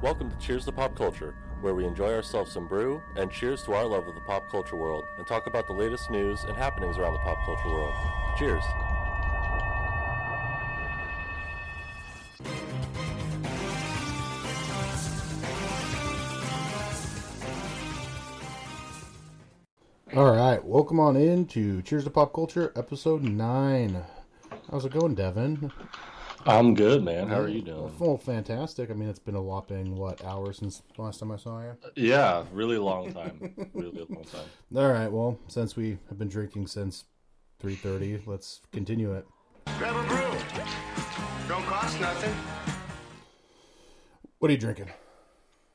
Welcome to Cheers to Pop Culture, where we enjoy ourselves some brew and cheers to our love of the pop culture world and talk about the latest news and happenings around the pop culture world. Cheers. All right, welcome on in to Cheers to Pop Culture, episode nine. How's it going, Devin? I'm good, man. How are you doing? Well, fantastic. I mean, it's been a whopping what hour since the last time I saw you. Yeah, really long time. really long time. All right, well, since we have been drinking since three thirty, let's continue it. Grab a brew. Don't cost nothing. What are you drinking?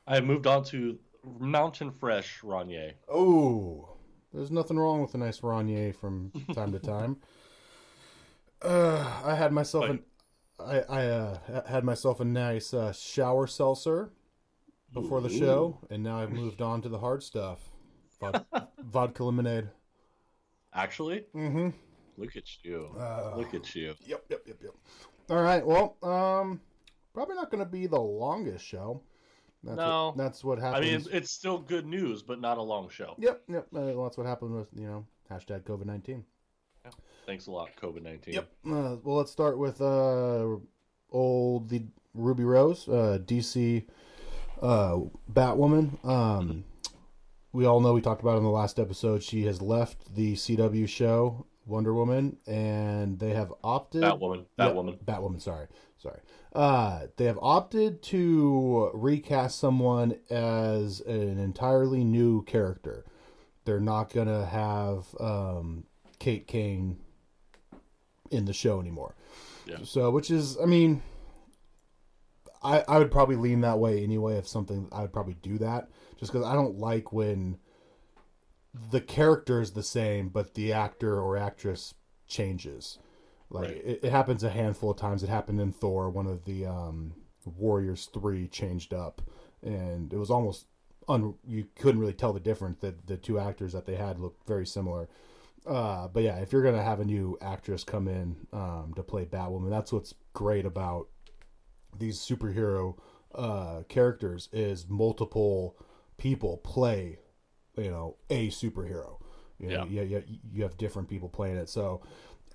I have moved on to Mountain Fresh Rainier. Oh, there's nothing wrong with a nice Rainier from time to time. Uh, I had myself an I, I uh, had myself a nice uh, shower seltzer before the show, and now I've moved on to the hard stuff. Vod- vodka lemonade. Actually? Mm-hmm. Look at you. Uh, Look at you. Yep, yep, yep, yep. All right. Well, um, probably not going to be the longest show. That's No. what, that's what happened. I mean, it's still good news, but not a long show. Yep, yep. Uh, well, that's what happened with you know hashtag COVID nineteen. Thanks a lot, COVID 19. Yep. Uh, well, let's start with uh, old the Ruby Rose, uh, DC uh, Batwoman. Um, we all know we talked about in the last episode. She has left the CW show Wonder Woman, and they have opted. Batwoman. Batwoman. Batwoman. Sorry, sorry. Uh, they have opted to recast someone as an entirely new character. They're not gonna have um, Kate Kane in the show anymore. Yeah. So, which is, I mean, I I would probably lean that way anyway. If something, I would probably do that just because I don't like when the character is the same, but the actor or actress changes. Like Right. it, it happens a handful of times. It happened in Thor. One of the um, Warriors three changed up, and it was almost un. You couldn't really tell the difference. That the two actors that they had looked very similar. Uh, but yeah, if you're gonna have a new actress come in um, to play Batwoman, that's what's great about these superhero uh, characters is multiple people play, you know, a superhero. You know, yeah, yeah, you have different people playing it, so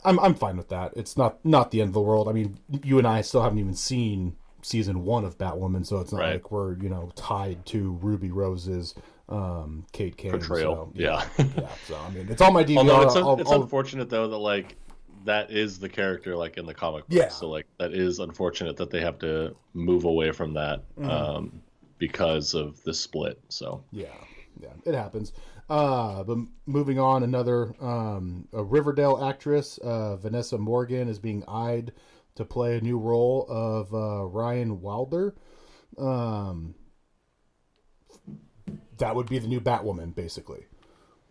I'm I'm fine with that. It's not not the end of the world. I mean, you and I still haven't even seen season one of Batwoman, so it's not Right. like we're you know tied to Ruby Rose's um, Kate Kane Portrayal. So, yeah. yeah. So I mean, it's on my DVR. Although it's, I'll- it's I'll- unfortunate though that like that is the character like in the comic book. Yeah. So like that is unfortunate that they have to move away from that Mm-hmm. um, because of the split. So Yeah, yeah, it happens. Uh, but moving on, another um, a Riverdale actress, uh, Vanessa Morgan, is being eyed to play a new role of uh, Ryan Wilder. Um, that would be the new Batwoman, basically.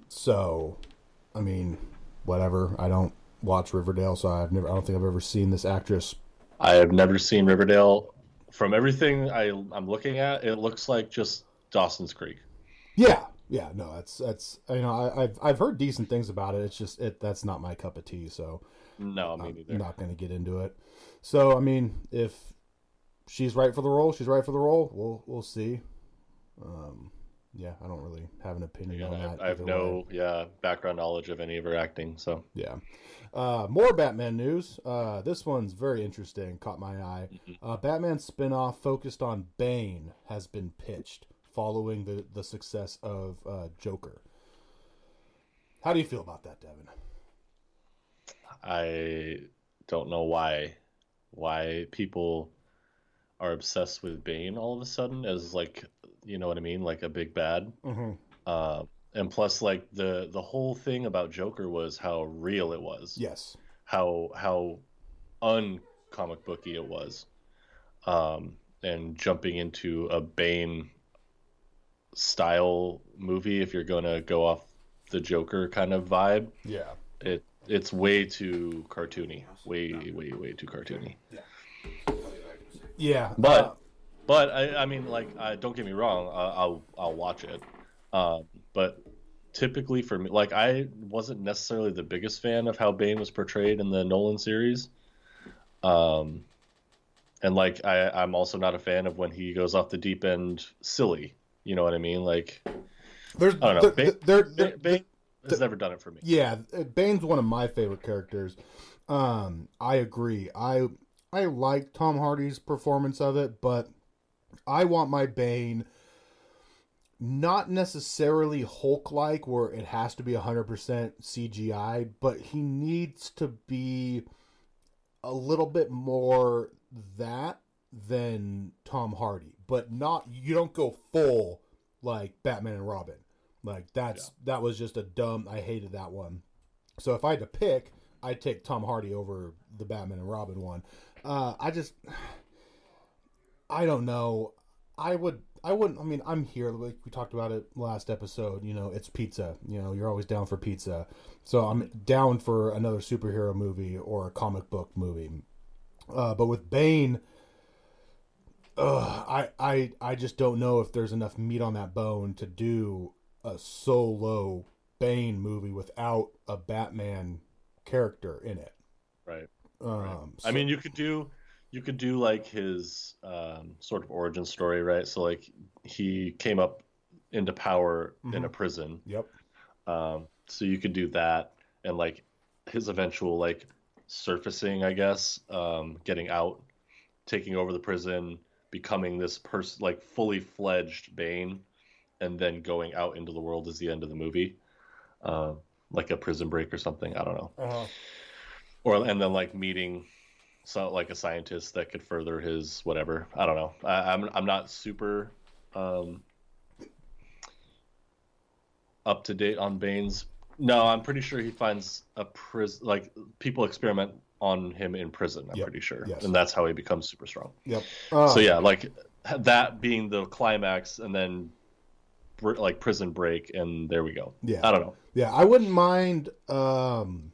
So, I mean, whatever. I don't watch Riverdale, so I've never. I don't think I've ever seen this actress. I have never seen Riverdale. From everything I I'm looking at, it looks like just Dawson's Creek. Yeah, yeah, no, that's that's you know I, I've I've heard decent things about it. It's just it that's not my cup of tea. So. No, me. I'm not going to get into it. So I mean, if she's right for the role, she's right for the role. We'll we'll see. Um, yeah, I don't really have an opinion Again, on that. I have no way. yeah background knowledge of any of her acting. So Yeah. Uh, more Batman news. Uh, this one's very interesting. Caught my eye. Mm-hmm. Uh, Batman spin-off focused on Bane has been pitched following the the success of uh, Joker. How do you feel about that, Devin? I don't know why why people are obsessed with Bane all of a sudden as like you know what I mean like a big bad. Mm-hmm. Uh, and plus like the the whole thing about Joker was how real it was. Yes. How how un comic booky it was. Um, and jumping into a Bane style movie if you're gonna go off the Joker kind of vibe Yeah. it it's way too cartoony way way way too cartoony Yeah. Yeah. But- uh, but i i mean like uh, don't get me wrong uh, i'll i'll watch it um but typically for me like i wasn't necessarily the biggest fan of how bane was portrayed in the nolan series um and like I, I'm also not a fan of when he goes off the deep end silly. You know what I mean? Like There's, I don't know. there- Ba- there- there- Bane has never done it for me. Yeah, Bane's one of my favorite characters. Um, I agree. I I like Tom Hardy's performance of it, but I want my Bane not necessarily Hulk like where it has to be 100% CGI, but he needs to be a little bit more that than Tom Hardy, but not you don't go full like Batman and Robin. Like that's that was just a dumb. I hated that one. So if I had to pick, I'd take Tom Hardy over the Batman and Robin one. Uh, I just, I don't know. I would, I wouldn't. I mean, I'm here. Like we talked about it last episode. You know, it's pizza. You know, you're always down for pizza. So I'm down for another superhero movie or a comic book movie. Uh, but with Bane, uh, I, I, I just don't know if there's enough meat on that bone to do a solo Bane movie without a Batman character in it. Right. Um, I so- mean, you could do you could do like his um, sort of origin story, right? So like he came up into power in a prison. yep. Um, so you could do that and like his eventual like surfacing, I guess, um, getting out, taking over the prison, becoming this person like fully fledged Bane, and then going out into the world is the end of the movie, um, like a prison break or something. I don't know, Uh-huh. or and then like meeting. So like a scientist that could further his whatever. I don't know. I, I'm I'm not super um, up to date on Bane's. No, I'm pretty sure he finds a prison. Like people experiment on him in prison. I'm Yep. pretty sure, Yes. and that's how he becomes super strong. Yep. Uh, so yeah, like that being the climax, and then br- like prison break, and there we go. Yeah. I don't know. Yeah, I wouldn't mind um,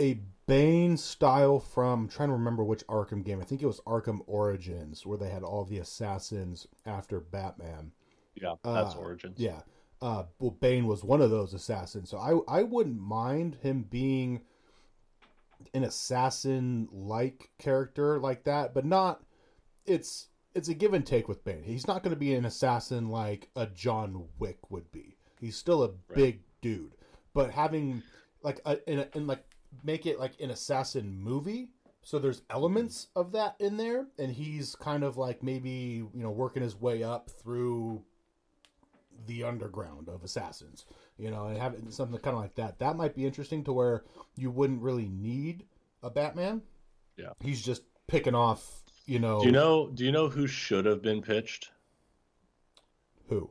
a Bane style from I'm trying to remember which Arkham game. I think it was Arkham Origins where they had all the assassins after Batman. Yeah, that's Uh, origins. Yeah. Uh, well, Bane was one of those assassins, so I I wouldn't mind him being an assassin like character like that, but not. It's it's a give and take with Bane. He's not going to be an assassin like a John Wick would be. He's still a big dude, but having like a in, a, in like make it like an assassin movie. So there's elements of that in there, and he's kind of like maybe you know working his way up through the underground of assassins, you know, and having something kind of like that. That might be interesting to where you wouldn't really need a Batman. Yeah. he's just picking off, you know, Do you know? Do you know who should have been pitched? who.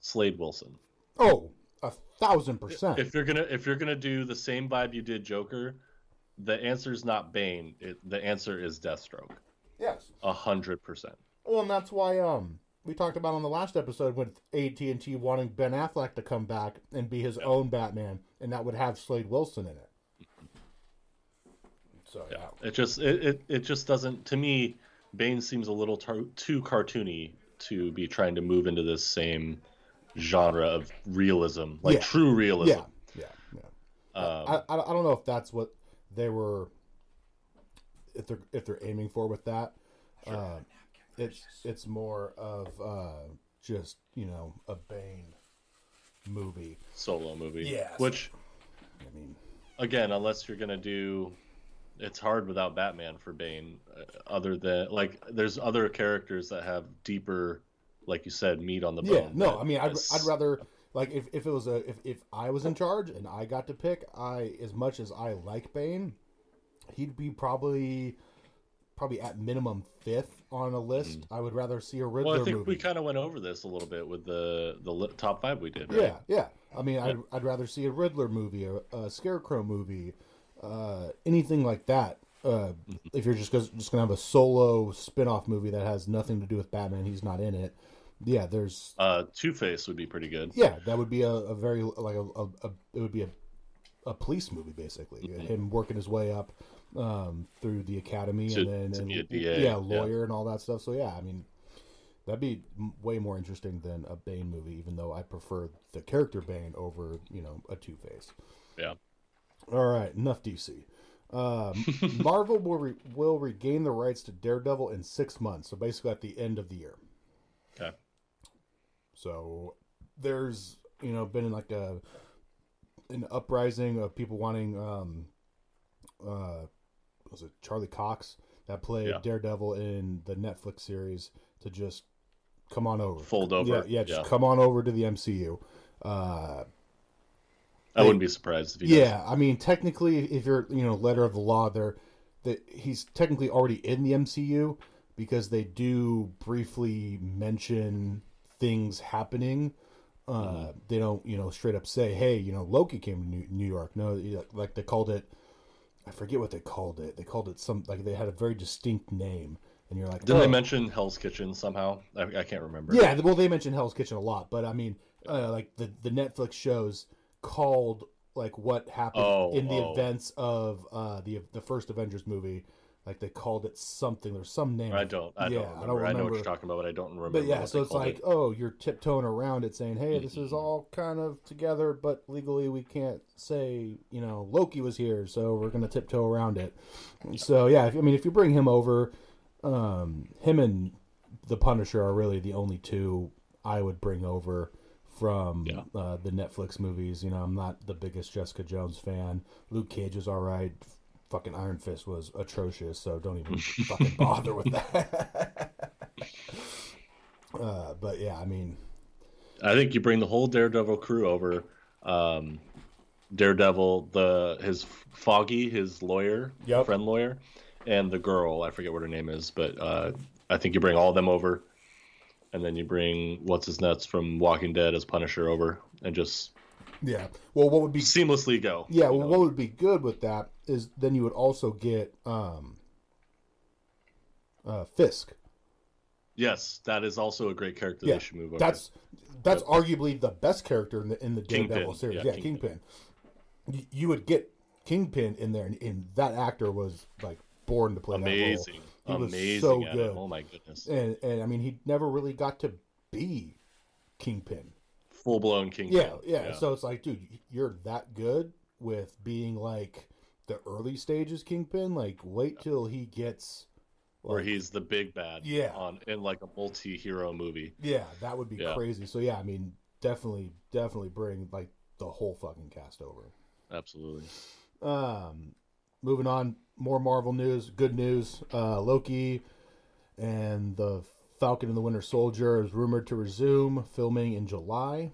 Slade Wilson. Oh, a thousand percent. If you're gonna if you're gonna do the same vibe you did Joker, the answer is not Bane. It, the answer is Deathstroke. yes. A hundred percent. Well, and that's why um we talked about on the last episode with AT and T wanting Ben Affleck to come back and be his own Batman, and that would have Slade Wilson in it. So yeah, It just it, it, it just doesn't to me. Bane seems a little tar- too cartoony to be trying to move into this same genre of realism, like Yeah. true realism. yeah, yeah, yeah. Um, I, I I don't know if that's what they were if they're if they're aiming for with that. Uh, it's it's more of uh, just you know a Bane movie. solo movie. Yeah, Which I mean, again, unless you're gonna do, it's hard without Batman for Bane. uh, Other than like, there's other characters that have deeper, like you said, meat on the bone. yeah, no, I mean, I'd, I'd rather like if, if it was a if, if I was in charge and I got to pick, I as much as I like Bane, he'd be probably probably at minimum fifth on a list. I would rather see a Riddler Mm. Well, I think movie. we kind of went over this a little bit with the the top five we did. Right? Yeah, yeah. I mean, I'd, I'd rather see a Riddler movie, a, a Scarecrow movie, uh, anything like that. Uh, if you're just just gonna have a solo spin-off movie that has nothing to do with Batman, he's not in it. Yeah, there's Uh, Two Face would be pretty good. yeah, that would be a, a very like a, a, a it would be a a police movie basically. Him working his way up um, through the academy To- and then and, DA, yeah, yeah. lawyer and all that stuff. So yeah, I mean. That'd be way more interesting than a Bane movie, even though I prefer the character Bane over, you know, a Two Face. Yeah. All right, enough DC. Uh, Marvel will re- will regain the rights to Daredevil in six months. So basically, at the end of the year. Okay. So there's you know been like a an uprising of people wanting um uh was it Charlie Cox that played Yeah. Daredevil in the Netflix series to just come on over. Fold over. Yeah, yeah, just Yeah. come on over to the MCU. Uh I wouldn't be surprised if he does. yeah, I mean technically if you're you know letter of the law there that he's technically already in the MCU because they do briefly mention things happening. Uh. They don't, you know, straight up say, "Hey, you know, Loki came to New, New York." No, like they called it. I forget what they called it. They called it some like they had a very distinct name, and you're like, Didn't oh. they mention Hell's Kitchen somehow? I, I can't remember. Yeah, well, they mentioned Hell's Kitchen a lot, but I mean, uh, like the the Netflix shows called like what happened Oh, in the oh. events of uh, the the first Avengers movie. Like they called it something. There's some name. I don't. I Yeah, don't. I Remember. don't I, know what you're talking about, but I don't remember. But yeah, so it's like, it. oh, you're tiptoeing around it, saying, "Hey, this Mm-hmm. is all kind of together, but legally we can't say, you know, Loki was here, so we're gonna tiptoe around it." So yeah, if, I mean, if you bring him over, um, him and the Punisher are really the only two I would bring over from Yeah. uh, the Netflix movies. You know, I'm not the biggest Jessica Jones fan. Luke Cage is all right. Fucking Iron Fist was atrocious, so don't even fucking bother with that. uh, but yeah, I mean, I think you bring the whole Daredevil crew over. Um, Daredevil, the his Foggy, his lawyer, Yep. friend lawyer, and the girl. I forget what her name is, but uh, I think you bring all of them over, and then you bring what's his nuts from Walking Dead as Punisher over, and just yeah. Well, what would be seamlessly go. Yeah, well, know? what would be good with that is then you would also get um, uh, Fisk. yes, that is also a great character. Yeah, they should move over. that's that's arguably the best character in the in the Daredevil Kingpin. series. Yeah, Yeah, Kingpin. Kingpin. You, would get Kingpin in there, and, and that actor was like born to play amazing, that role. He was so good. It. Oh my goodness, And and I mean, he never really got to be Kingpin. full blown King. Yeah, yeah, So it's like, dude, you're that good with being like the early stages Kingpin. Like, wait till he gets. where he's the big bad. Yeah. on in like a multi-hero movie. Yeah, that would be Yeah. crazy. So yeah, I mean, definitely, definitely bring like the whole fucking cast over. Absolutely. Um, moving on, more Marvel news. Good news: uh, Loki and the Falcon and the Winter Soldier is rumored to resume filming in July.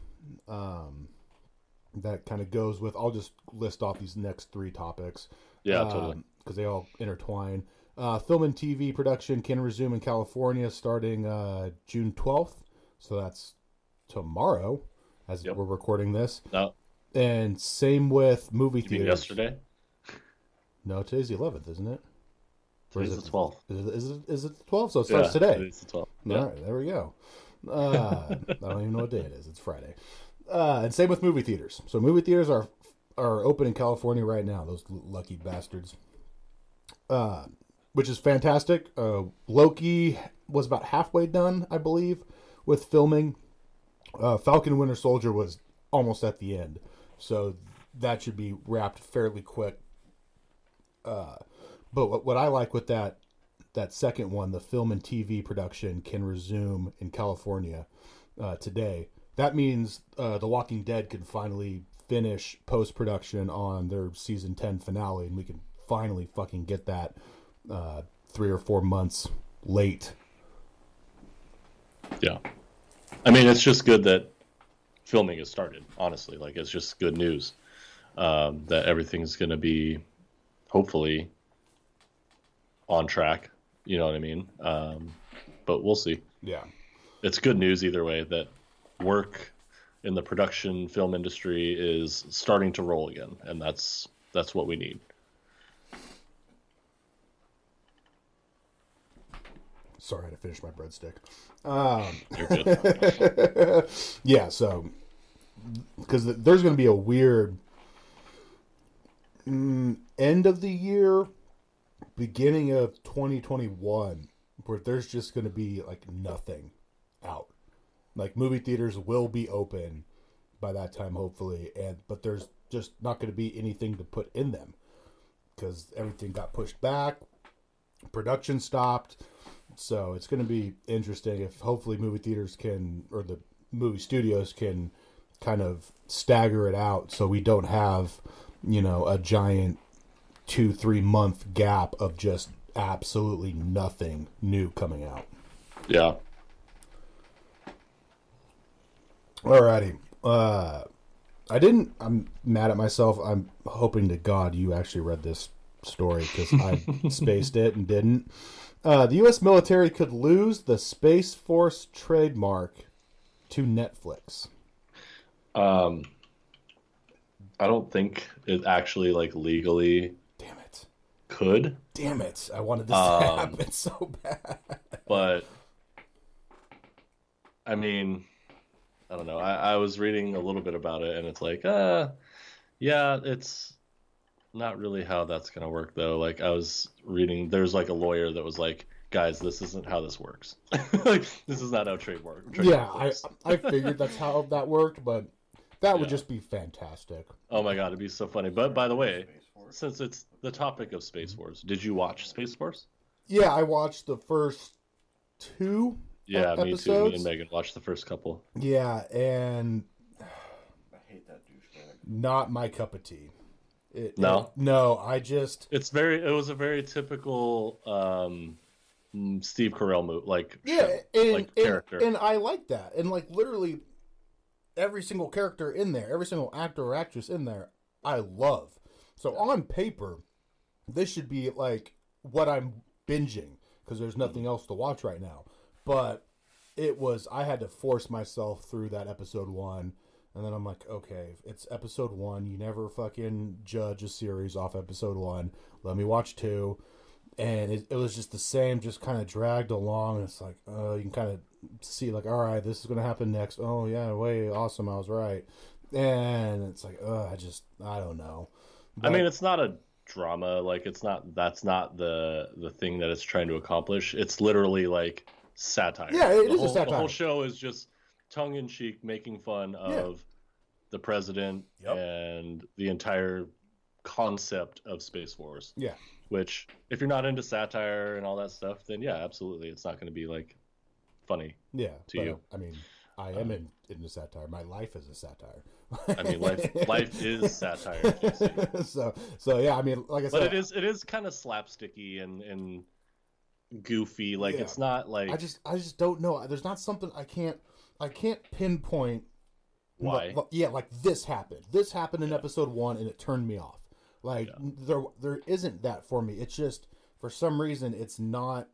Um, that kind of goes with. I'll just list off these next three topics. Yeah, totally. Because they all intertwine. Uh, film and TV production can resume in California starting uh, June 12th. So that's tomorrow as Yep. we're recording this. No, And same with movie you theaters. yesterday? No, today's the 11th, isn't it? Or Today's is the it- 12th. Is it, is it, is it the 12th? So it starts yeah, today. Today's the 12th. All Yeah. right, there we go. Uh, I don't even know what day it is. It's Friday. Uh, and same with movie theaters. So movie theaters are are open in California right now. Those lucky bastards. Uh, which is fantastic. Uh, Loki was about halfway done, I believe, with filming. Uh, Falcon Winter Soldier was almost at the end, so that should be wrapped fairly quick. Uh, but what, what I like with that that second one, the film and TV production can resume in California uh, today. That means uh, The Walking Dead can finally finish post production on their season 10 finale, and we can finally fucking get that uh, three or four months late. Yeah. I mean, it's just good that filming has started, honestly. Like, it's just good news um, that everything's going to be hopefully on track. You know what I mean? Um, but we'll see. Yeah. It's good news either way that work in the production film industry is starting to roll again, and that's that's what we need. Sorry, I had to finish my breadstick. Um, You're yeah, so because there's going to be a weird mm, end of the year, beginning of 2021, where there's just going to be like nothing out. Like movie theaters will be open by that time, hopefully, and but there's just not going to be anything to put in them because everything got pushed back, production stopped. So it's going to be interesting if hopefully movie theaters can or the movie studios can kind of stagger it out so we don't have you know a giant two three month gap of just absolutely nothing new coming out. Yeah. Alrighty. Uh, I didn't. I'm mad at myself. I'm hoping to God you actually read this story because I spaced it and didn't. Uh, the U.S. military could lose the Space Force trademark to Netflix. Um, I don't think it actually like legally Damn it! could, Damn it! I wanted this to Um, happen so bad. but I mean, I don't know. I, I was reading a little bit about it, and it's like, uh, yeah, it's not really how that's gonna work though. Like I was reading, there's like a lawyer that was like, guys, this isn't how this works. like this is not how trademark. yeah, trademark I works. I figured that's how that worked, but that would just be fantastic. Oh my god, it'd be so funny. But by the way, since it's the topic of Space Wars, did you watch Space Force? Yeah, I watched the first two. Yeah, me too. Me and Megan watched the first couple. Yeah, and I hate that douchebag. not my cup of tea. It, No? it- no, I just It's very. It was a very typical um, mm, Steve Carell move, like yeah, show, and, like and, character. and I like that, and like literally every single character in there, every single actor or actress in there, I love. So on paper, this should be like what I'm binging because there's nothing else to watch right now. But it was I had to force myself through that episode one. And then I'm like, okay, it's episode one. You never fucking judge a series off episode one. Let me watch two. And it, it was just the same, just kind of dragged along. It's like, uh, you can kind of see, like, all right, this is going to happen next. Oh, yeah, way awesome. I was right. And it's like, uh, I just, I don't know. I mean, it's not a drama. Like it's not. That's not the the thing that it's trying to accomplish. It's literally like satire. Yeah, it the is a whole, The satire. whole show is just tongue in cheek, making fun of the president Yep. and the entire concept of Space Wars. yeah. Which, if you're not into satire and all that stuff, then yeah, absolutely, it's not going to be like funny. Yeah. To but, you. I mean, I am in, into satire. My life is a satire. I mean, life life is satire. So, so yeah, I mean, like I said, But it is it is kind of slapsticky and and goofy. Like Yeah. it's not like I just I just don't know. There's not something I can't I can't pinpoint Why? Like, yeah, like this happened. This happened in episode one, and it turned me off. Like there there isn't that for me. It's just for some reason it's not.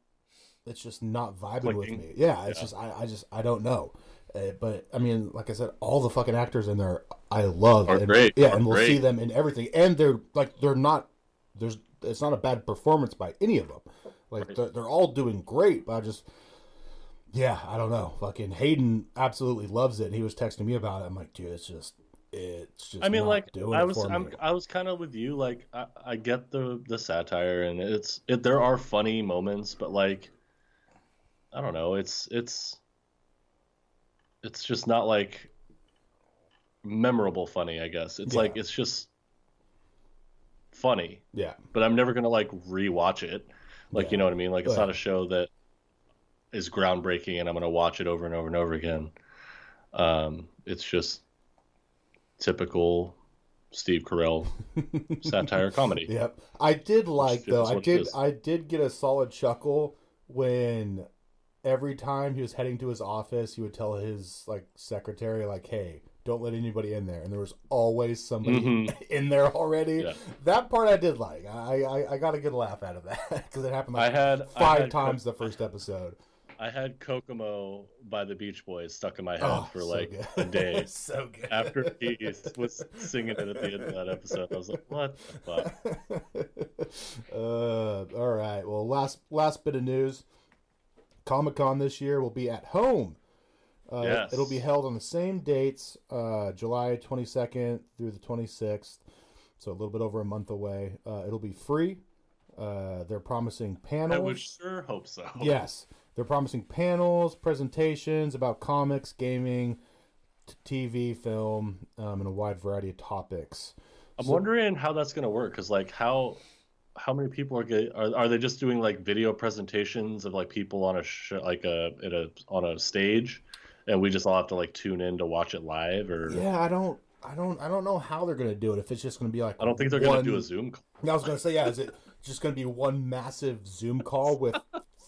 It's just not vibing Clicking. with me. Yeah, it's Yeah. just I, I just I don't know. Uh, but I mean, like I said, all the fucking actors in there I love. Are and, great, Yeah, are and we'll great. see them in everything, and they're like they're not. There's it's not a bad performance by any of them. Like Right. they're, they're all doing great, but I just yeah, I don't know. Fucking Hayden absolutely loves it. And he was texting me about it. I'm like, dude, it's just, it's just. I mean, like I was I'm, me. I was kind of with you. Like I, I get the the satire and it's it. There are funny moments, but like I don't know. It's it's it's just not like memorable funny. I guess it's Yeah. like it's just funny. yeah, but I'm never gonna like rewatch it. Like Yeah. you know what I mean? Like it's not a show that is groundbreaking and I'm gonna watch it over and over and over again. Um, it's just typical Steve Carell satire comedy. yep. I did like though. I did. I did get a solid chuckle when every time he was heading to his office, he would tell his like secretary, like, "Hey, don't let anybody in there." And there was always somebody Mhm. in there already. Yeah. That part I did like. I I, I got a good laugh out of that because it happened I like had I five had times the first episode. I had Kokomo by the Beach Boys stuck in my head Oh, for so like good. a day. so good. After he was singing it at the end of that episode, I was like, "What the fuck?" uh, all right. Well, last last bit of news. Comic Con this year will be at home. Uh, Yes. It'll be held on the same dates, uh, July 22nd through the 26th. So a little bit over a month away. Uh, it'll be free. Uh, they're promising panels. I would sure hope so. Yes, they're promising panels, presentations about comics, gaming, t- TV, film, um, and a wide variety of topics. I'm wondering how that's gonna work because like how how many people are get, are are they just doing like video presentations of like people on a sh- like a at a on a stage, and we just all have to like tune in to watch it live or Yeah, I don't, I don't, I don't know how they're gonna do it. If it's just gonna be like, I don't think they're one- gonna do a Zoom call. I was gonna say, yeah, is it just gonna be one massive Zoom call with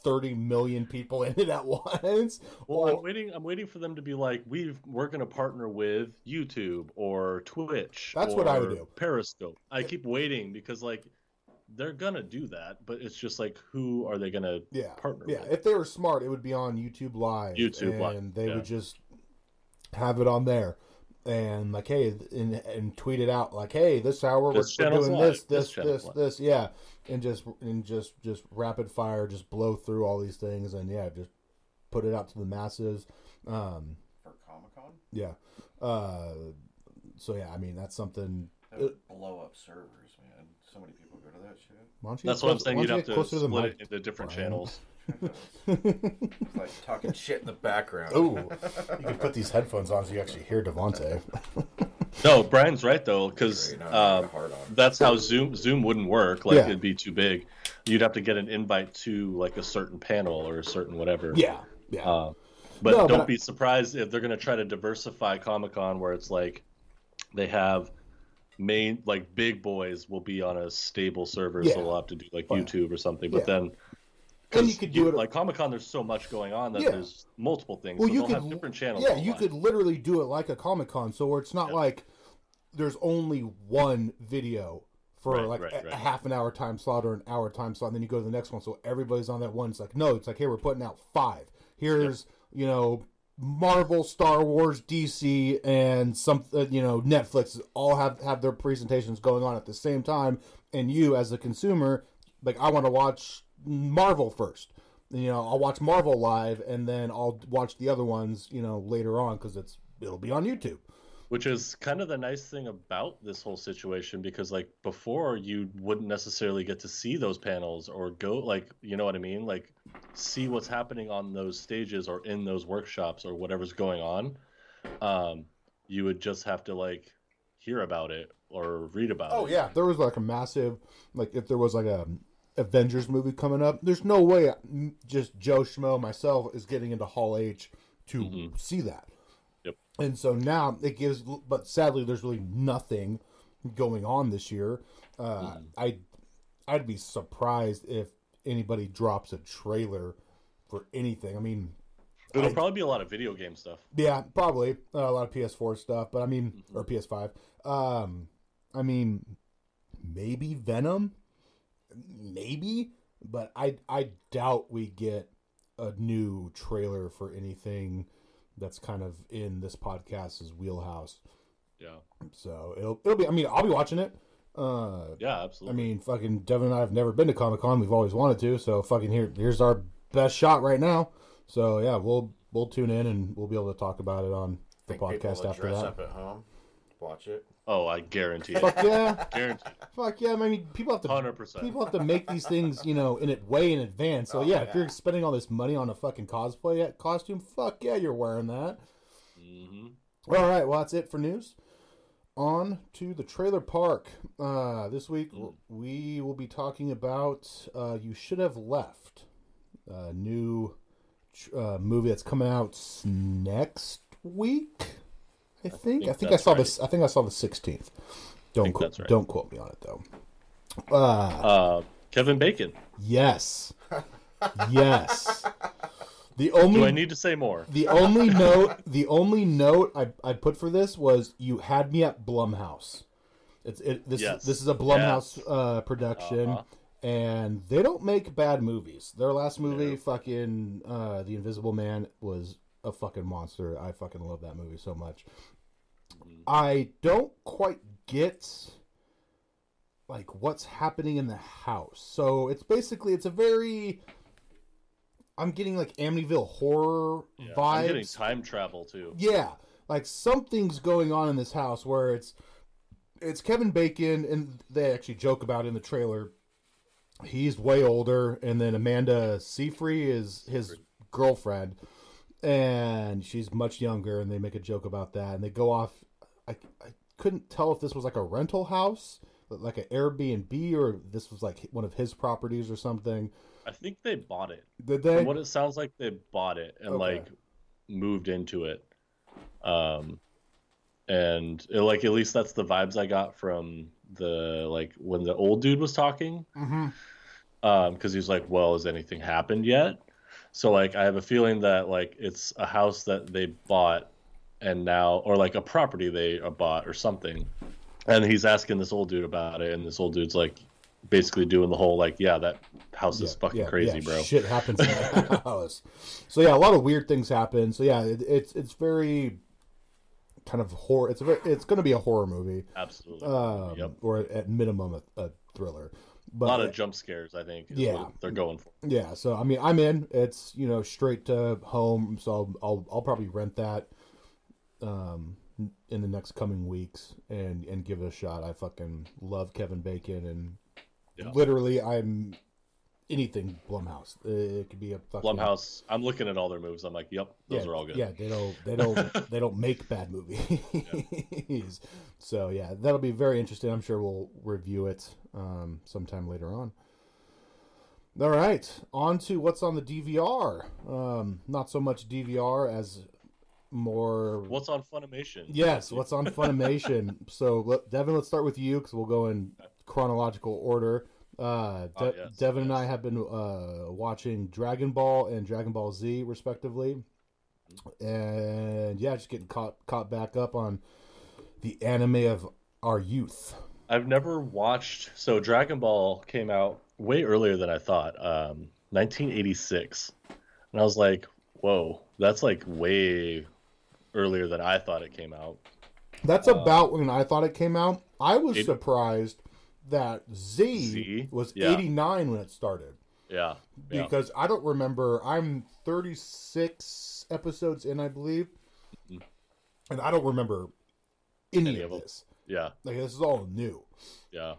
thirty million people in it at once? Well, I'm waiting. I'm waiting for them to be like, we've we're gonna partner with YouTube or Twitch. That's what I would do. Periscope. I keep waiting because like they're gonna do that, but it's just like who are they gonna yeah, partner yeah. with? If they were smart, it would be on YouTube Live. YouTube and Live, they yeah. would just have it on there. And like, hey, and, and tweet it out like, hey, this hour we're, This we're doing live. this, This this, this, this, yeah, and just and just just rapid fire, just blow through all these things, and yeah, just put it out to the masses. Um, For Comic Con? Yeah. Uh, so yeah, I mean that's something. That would blow up servers, man. So many people go to that shit. Why don't you That's what I'm close- saying. why You'd don't have you to get closer split the it into different Brian. channels. It's like talking shit in the background. Oh, you can put these headphones on so you actually hear Devonte. No, Brian's right though, because Great, now I hard on. that's how Zoom Zoom wouldn't work. Like Yeah. it'd be too big. You'd have to get an invite to like a certain panel or a certain whatever. Yeah, yeah, Uh, but No, but don't I- be surprised if they're going to try to diversify Comic Con, where it's like they have main like big boys will be on a stable server, Yeah. so they'll have to do like. YouTube or something. But Yeah. then, And you could do it- like Comic Con. There's so much going on that Yeah. there's multiple things. Well, so you could have different channels. yeah, you could literally do it like a Comic Con, so where it's not Yeah. like there's only one video for Right, like right, a, a half an hour time slot or an hour time slot, and then you go to the next one, so everybody's on that one. It's like no, it's like hey, we're putting out five. Here's you know Marvel, Star Wars, DC, and some uh, you know Netflix all have have their presentations going on at the same time, and you as a consumer, like I want to watch Marvel first. You know, I'll watch Marvel live, and then I'll watch the other ones, you know, later on because it's it'll be on YouTube. Which is kind of the nice thing about this whole situation because like before you wouldn't necessarily get to see those panels or go like you know what i mean like see what's happening on those stages or in those workshops or whatever's going on um you would just have to like hear about it or read about it. Oh yeah, there was like a massive, like if there was like a Avengers movie coming up, there's no way just Joe Schmo myself is getting into Hall H to Mhm. see that. And so now it gives, but sadly, there's really nothing going on this year. Uh, I, I'd be surprised if anybody drops a trailer for anything. I mean, it'll probably be a lot of video game stuff yeah, probably uh, a lot of PS4 stuff, but I mean, or PS5. Um, I mean, maybe Venom, maybe, but I I doubt we get a new trailer for anything that's kind of in this podcast's wheelhouse. yeah So it'll it'll be. I mean, I'll be watching it. Uh, yeah absolutely. I mean, fucking Devin and I have never been to Comic Con. We've always wanted to. So fucking here, here's our best shot right now. So yeah, we'll we'll tune in and we'll be able to talk about it on the Think podcast will after dress that. up at home, watch it. Oh i guarantee it Fuck yeah, guarantee fuck yeah. I mean, people have to 100% people have to make these things, you know, in it way in advance. So Oh, yeah, if you're spending all this money on a fucking cosplay costume, fuck yeah, you're wearing that. Mm-hmm. All right, well that's it for news. On to the trailer park. Uh, this week Mm. we will be talking about uh, "You Should Have Left," a new tr- uh, movie that's coming out next week. I think. I think think I saw right. this. I think I saw the sixteenth. Don't right. Don't quote me on it though. Uh, uh kevin bacon yes, yes. The only do i need to say more the only note, the only note I, I put for this was you had me at Blumhouse. It's it, this Yes. this is a Blumhouse uh, production, Uh-huh. and they don't make bad movies. Their last movie, fucking uh, The Invisible Man, was a fucking monster. I fucking love that movie so much. I don't quite get like what's happening in the house. So it's basically it's a very I'm getting like Amityville horror Yeah, vibes. i'm getting time travel too Yeah, like something's going on in this house where it's it's Kevin Bacon, and they actually joke about it in the trailer. He's way older, and then Amanda Seyfried is his girlfriend, and she's much younger. And they make a joke about that, and they go off. I, I couldn't tell if this was like a rental house, like an Airbnb or this was like one of his properties or something? I think they bought it. Did they? From what it sounds like, they bought it and Okay. like moved into it. Um, and it, like at least that's the vibes I got from the like when the old dude was talking. Mhm. Um, because he's like, "Well, has anything happened yet?" So like, I have a feeling that like it's a house that they bought and now, or like a property they uh, bought or something. And he's asking this old dude about it, and this old dude's like, basically doing the whole like, "Yeah, that house is fucking crazy, bro." Shit happens in that house. So yeah, a lot of weird things happen. So yeah, it, it's it's very kind of horror. It's a very, it's going to be a horror movie, Absolutely. um, Yep. or at minimum a, a thriller. A lot of jump scares, I think. Yeah. they're going for. yeah, so I mean, I'm in. It's you know straight to home, so I'll I'll, I'll probably rent that um in the next coming weeks and and give it a shot. I fucking love Kevin Bacon and Yeah. literally I'm anything Blumhouse. It could be a fucking Blumhouse. I'm looking at all their moves. I'm like, "Yep, those yeah, are all good." Yeah, they don't they don't they don't make bad movies. So yeah, that'll be very interesting. I'm sure we'll review it um, sometime later on. All right, on to what's on the DVR. Um, not so much DVR as more. What's on Funimation? Yes, what's on Funimation. so let, Devin, let's start with you because we'll go in chronological order. Uh, De- Oh, yes, Devin and. I have been uh, watching Dragon Ball and Dragon Ball Z respectively, and yeah, just getting caught caught back up on the anime of our youth. I've never watched. So Dragon Ball came out way earlier than I thought. Um, 1986, and I was like, "Whoa, that's like way earlier than I thought it came out." That's about when I thought it came out. I was Uh, It- surprised that Z, Z? was Yeah. 89 when it started. Yeah, yeah. because I don't remember. I'm 36 episodes in, I believe, and I don't remember any, Mm-hmm. Any of of this. Yeah, Like this is all new, yeah.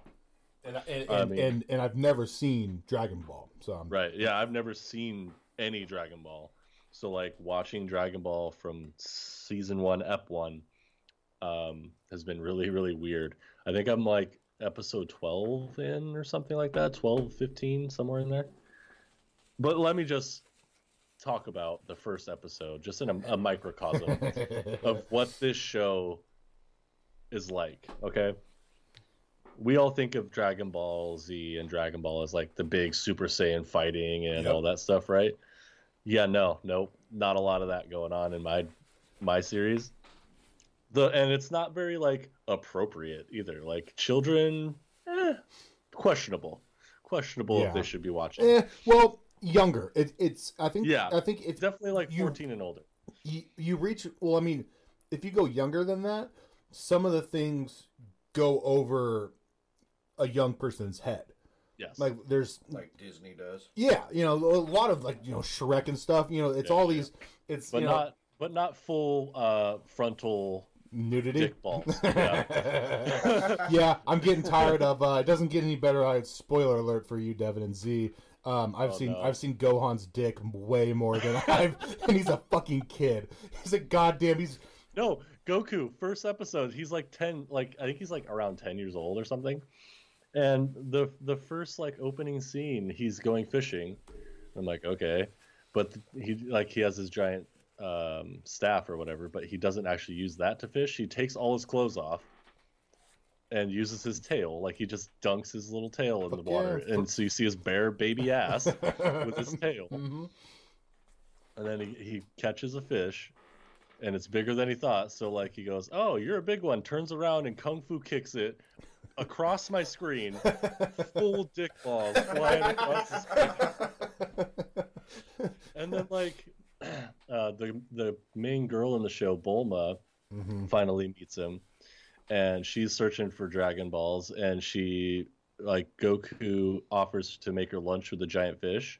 and and I and, mean- and, and I've never seen Dragon Ball. So I'm, Right. Yeah, I've never seen any Dragon Ball. So like watching Dragon Ball from season 1 ep 1 um has been really really weird. I think I'm like episode 12 in or something like that, 12 15 somewhere in there. But let me just talk about the first episode just in a, a microcosm of what this show is like, okay? We all think of Dragon Ball Z and Dragon Ball as like the big Super Saiyan fighting and Yep. all that stuff, right? Yeah, no, nope, not a lot of that going on in my my series. The and it's not very like appropriate either. Like children, eh, questionable, questionable Yeah. if they should be watching. eh, well, younger. It, it's I think Yeah. I think it's Definitely like You- 14 and older. you, you reach well i mean if you go younger than that some of the things go over a young person's head Yes. like there's like Disney does. yeah you know a lot of like you know shrek and stuff you know it's Yeah, all yeah. these it's but you know not but not full uh frontal nudity dick balls. Yeah. yeah i'm getting tired of uh it doesn't get any better uh, spoiler alert for you devin and z um, I've Oh, seen no. I've seen Gohan's dick way more than I've, and he's a fucking kid. He's a goddamn. He's No, Goku, first episode, he's like 10, like, I think he's like around 10 years old or something. And the the first like opening scene, he's going fishing. I'm like, okay. But he like he has his giant um, staff or whatever, but he doesn't actually use that to fish. He takes all his clothes off and uses his tail. Like he just dunks his little tail in the Fuck water. yeah. And so you see his bare baby ass with his tail. Mhm. and then he, he catches a fish and it's bigger than he thought. So like he goes oh you're a big one. Turns around and kung fu kicks it across my screen. Full dick balls flying across the screen. And then like uh, the the main girl in the show bulma Mhm. finally meets him. And she's searching for dragon balls. And she like goku offers to make her lunch with a giant fish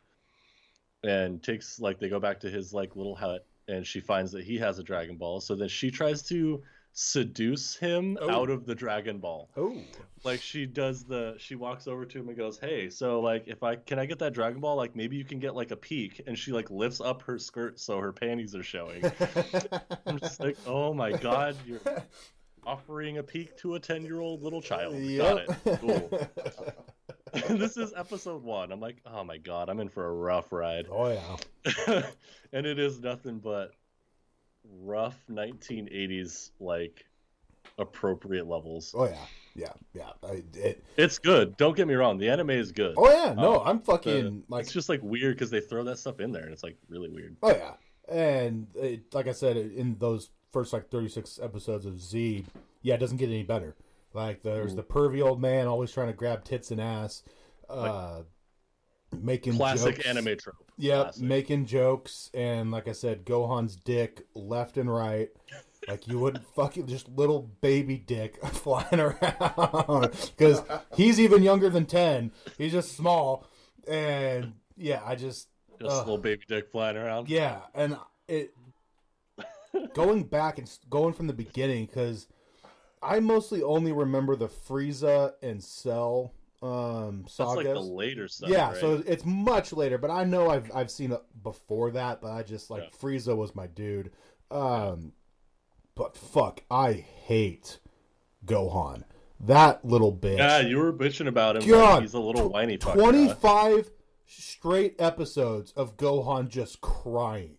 and takes like they go back to his like little hut and she finds that he has a dragon ball so then she tries to seduce him Oh. out of the dragon ball Oh. like she does the she walks over to him and goes hey so like if i can i get that dragon ball like maybe you can get like a peek and she like lifts up her skirt so her panties are showing i'm just like oh my god you're offering a peek to a 10 year old little child. Yep. Got it. Cool. this is episode one. I'm like, oh my god, I'm in for a rough ride. oh yeah. and it is nothing but rough 1980s, like appropriate levels. Oh yeah. Yeah. Yeah. I, it, It's good. Don't get me wrong. The anime is good. oh yeah. No, Um, I'm The- fucking like. it's just like weird because they throw that stuff in there and it's like really weird. Oh yeah, and it, like I said, in those first like 36 episodes of Z, yeah, it doesn't get any better. Like there's Ooh. the pervy old man always trying to grab tits and ass, uh, making Classic jokes. anime trope. Yep, Classic. making jokes, and like I said, Gohan's dick left and right. Like you wouldn't fucking just little baby dick flying around because he's even younger than ten. He's just small, and yeah, I just Just Ugh. little baby dick flying around. yeah, and it going back and going from the beginning because I mostly only remember the Frieza and Cell um That's like the later stuff. yeah, right? so it's much later, but I know I've I've seen it before that, but I just like Yeah. Frieza was my dude. Um, but fuck, I hate Gohan. That little bitch. yeah, you were bitching about him. God, he's a little whiny 25 straight episodes of Gohan just crying.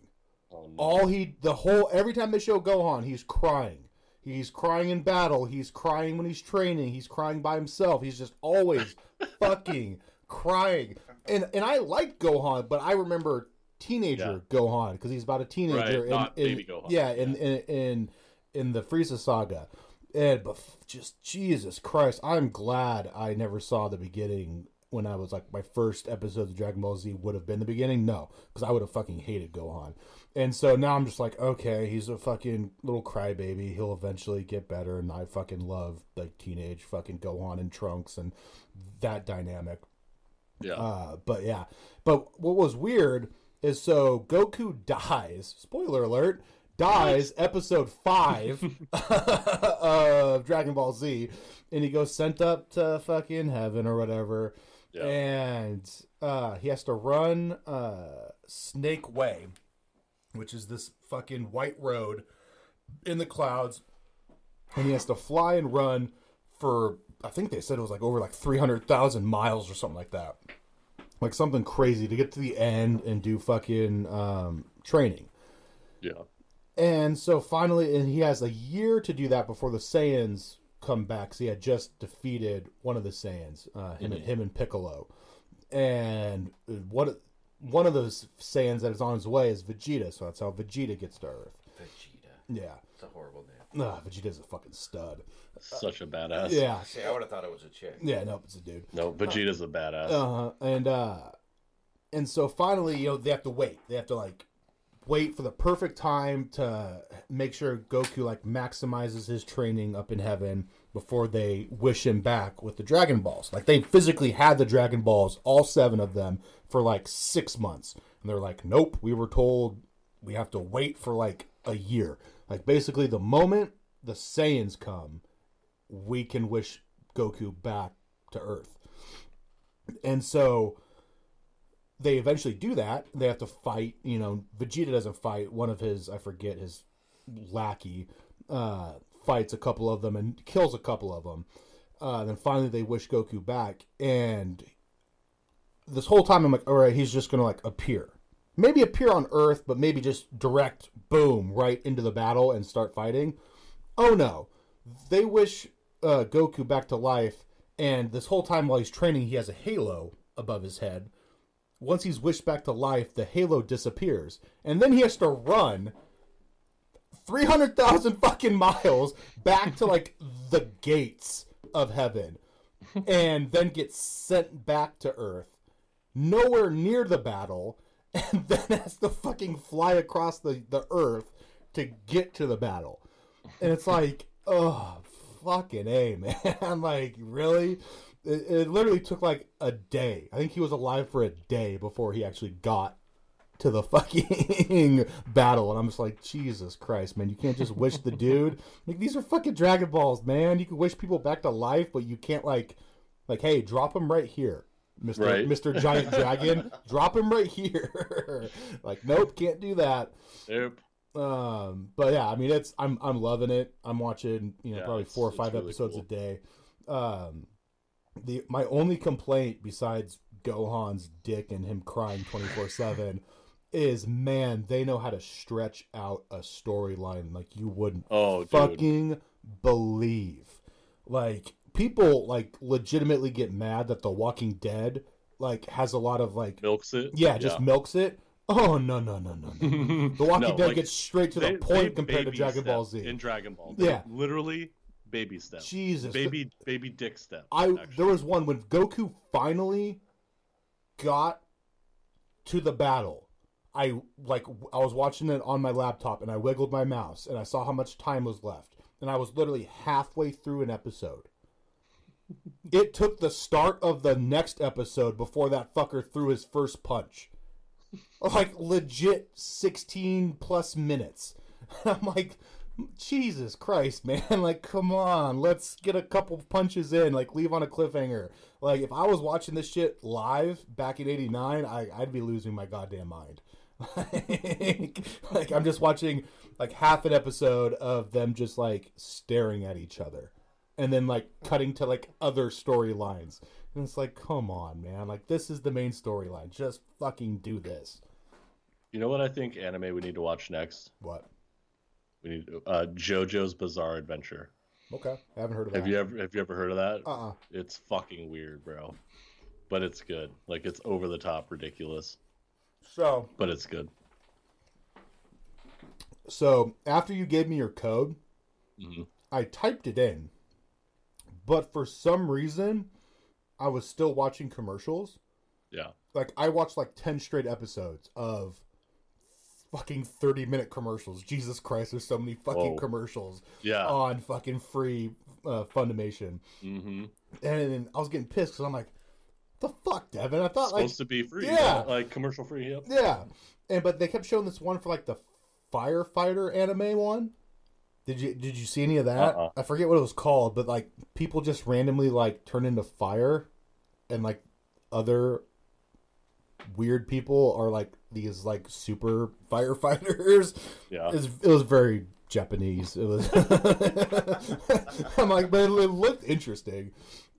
Oh, no. All he, the whole, every time they show Gohan, he's crying. He's crying in battle. He's crying when he's training. He's crying by himself. He's just always fucking crying. And and I like Gohan, but I remember teenager Gohan because he's about a teenager. Right, in, not in- baby Gohan. Yeah, in in in, in the Frieza saga. And but just Jesus Christ, I'm glad I never saw the beginning when I was like my first episode of Dragon Ball Z would have been the beginning. No, because I would have fucking hated Gohan. And so now I'm just like, okay, he's a fucking little crybaby. He'll eventually get better, and I fucking love like teenage fucking Gohan and Trunks and that dynamic. yeah. Uh, but yeah, but what was weird is so Goku dies. Spoiler alert. Dies episode five of Dragon Ball Z, and he goes sent up to fucking heaven or whatever, Yeah. and uh, he has to run uh, Snake Way, which is this fucking white road in the clouds, and he has to fly and run for I think they said it was like over like three hundred thousand miles or something like that, like something crazy to get to the end and do fucking um, training. yeah. And so finally, and he has a year to do that before the Saiyans come back. So he had just defeated one of the Saiyans, uh, him and him and Piccolo, and what one of those Saiyans that is on his way is Vegeta. So that's how Vegeta gets to Earth. Vegeta. Yeah, It's a horrible name. ah, Vegeta's a fucking stud. Such a badass. Yeah, See, I would have thought it was a chick. yeah, nope, it's a dude. No, Vegeta's a badass. Uh-huh. And uh and so finally, you know, they have to wait. They have to like wait for the perfect time to make sure Goku like maximizes his training up in heaven before they wish him back with the Dragon Balls. Like they physically had the Dragon Balls, all seven of them, for like six months. And they're like, Nope, we were told we have to wait for like a year. Like basically the moment the Saiyans come, we can wish Goku back to Earth. And so they eventually do that. They have to fight. You know, Vegeta doesn't fight. One of his, I forget his lackey, uh, fights a couple of them and kills a couple of them. Uh, then finally they wish Goku back. And this whole time I'm like, all right, he's just going to like appear. Maybe appear on Earth, but maybe just direct, boom, right into the battle and start fighting. Oh no. They wish uh, Goku back to life. And this whole time while he's training, he has a halo above his head once he's wished back to life, the halo disappears. And then he has to run 300,000 fucking miles back to like the gates of heaven and then get sent back to Earth, nowhere near the battle, and then has to fucking fly across the, the Earth to get to the battle. And it's like, oh, fucking A, man. I'm like, really? It, it literally took like a day. I think he was alive for a day before he actually got to the fucking battle. And I'm just like, Jesus Christ, man. You can't just wish the dude. Like, these are fucking Dragon Balls, man. You can wish people back to life, but you can't, like, like, hey, drop him right here. Mr. Right. Mr. Giant Dragon, drop him right here. like, nope, can't do that. Nope. Um, but yeah, I mean, it's I'm I'm loving it. I'm watching, you know, Yeah, probably four or five really episodes cool. a day. Um, the my only complaint besides Gohan's dick and him crying twenty four seven is man, they know how to stretch out a storyline like you wouldn't Oh, dude. fucking believe. Like people like legitimately get mad that The Walking Dead like has a lot of like milks it. yeah, just milks it. Oh no no no no no! The Walking No, Dead like, gets straight to the point compared to Dragon Ball Z. In Dragon Ball. Yeah. Literally baby step. Jesus, Baby baby dick step. I actually. there was one when Goku finally got to the battle. I like I was watching it on my laptop and I wiggled my mouse and I saw how much time was left and I was literally halfway through an episode. It took the start of the next episode before that fucker threw his first punch. Like legit 16 plus minutes. I'm like Jesus Christ, man! Like, come on, let's get a couple punches in. Like, leave on a cliffhanger. Like, if I was watching this shit live back in '89, I, I'd be losing my goddamn mind. like, like, I'm just watching like half an episode of them just like staring at each other, and then like cutting to like other storylines. And it's like, come on, man! Like, this is the main storyline. Just fucking do this. You know what I think anime we need to watch next? What? We need uh, JoJo's Bizarre Adventure. Okay, I haven't heard of that. Have you ever have you ever heard of that? Uh-uh. It's fucking weird, bro. But it's good. Like it's over the top ridiculous, So, but it's good. So after you gave me your code, Mhm. I typed it in, but for some reason, I was still watching commercials. Yeah. Like I watched like ten straight episodes of fucking thirty minute commercials. Jesus Christ, there's so many fucking Whoa. commercials Yeah. on fucking free uh, Funimation, mm-hmm. and I was getting pissed because I'm like, the fuck, Devin? I thought like Supposed to be free. yeah. Like commercial free. Yep. Yeah, and but they kept showing this one for like the firefighter anime one. Did you did you see any of that? Uh-uh. I forget what it was called, but like people just randomly like turn into fire, and like other weird people are like these like super firefighters. Yeah. It was, it was very Japanese. It was. I'm like, but it looked interesting.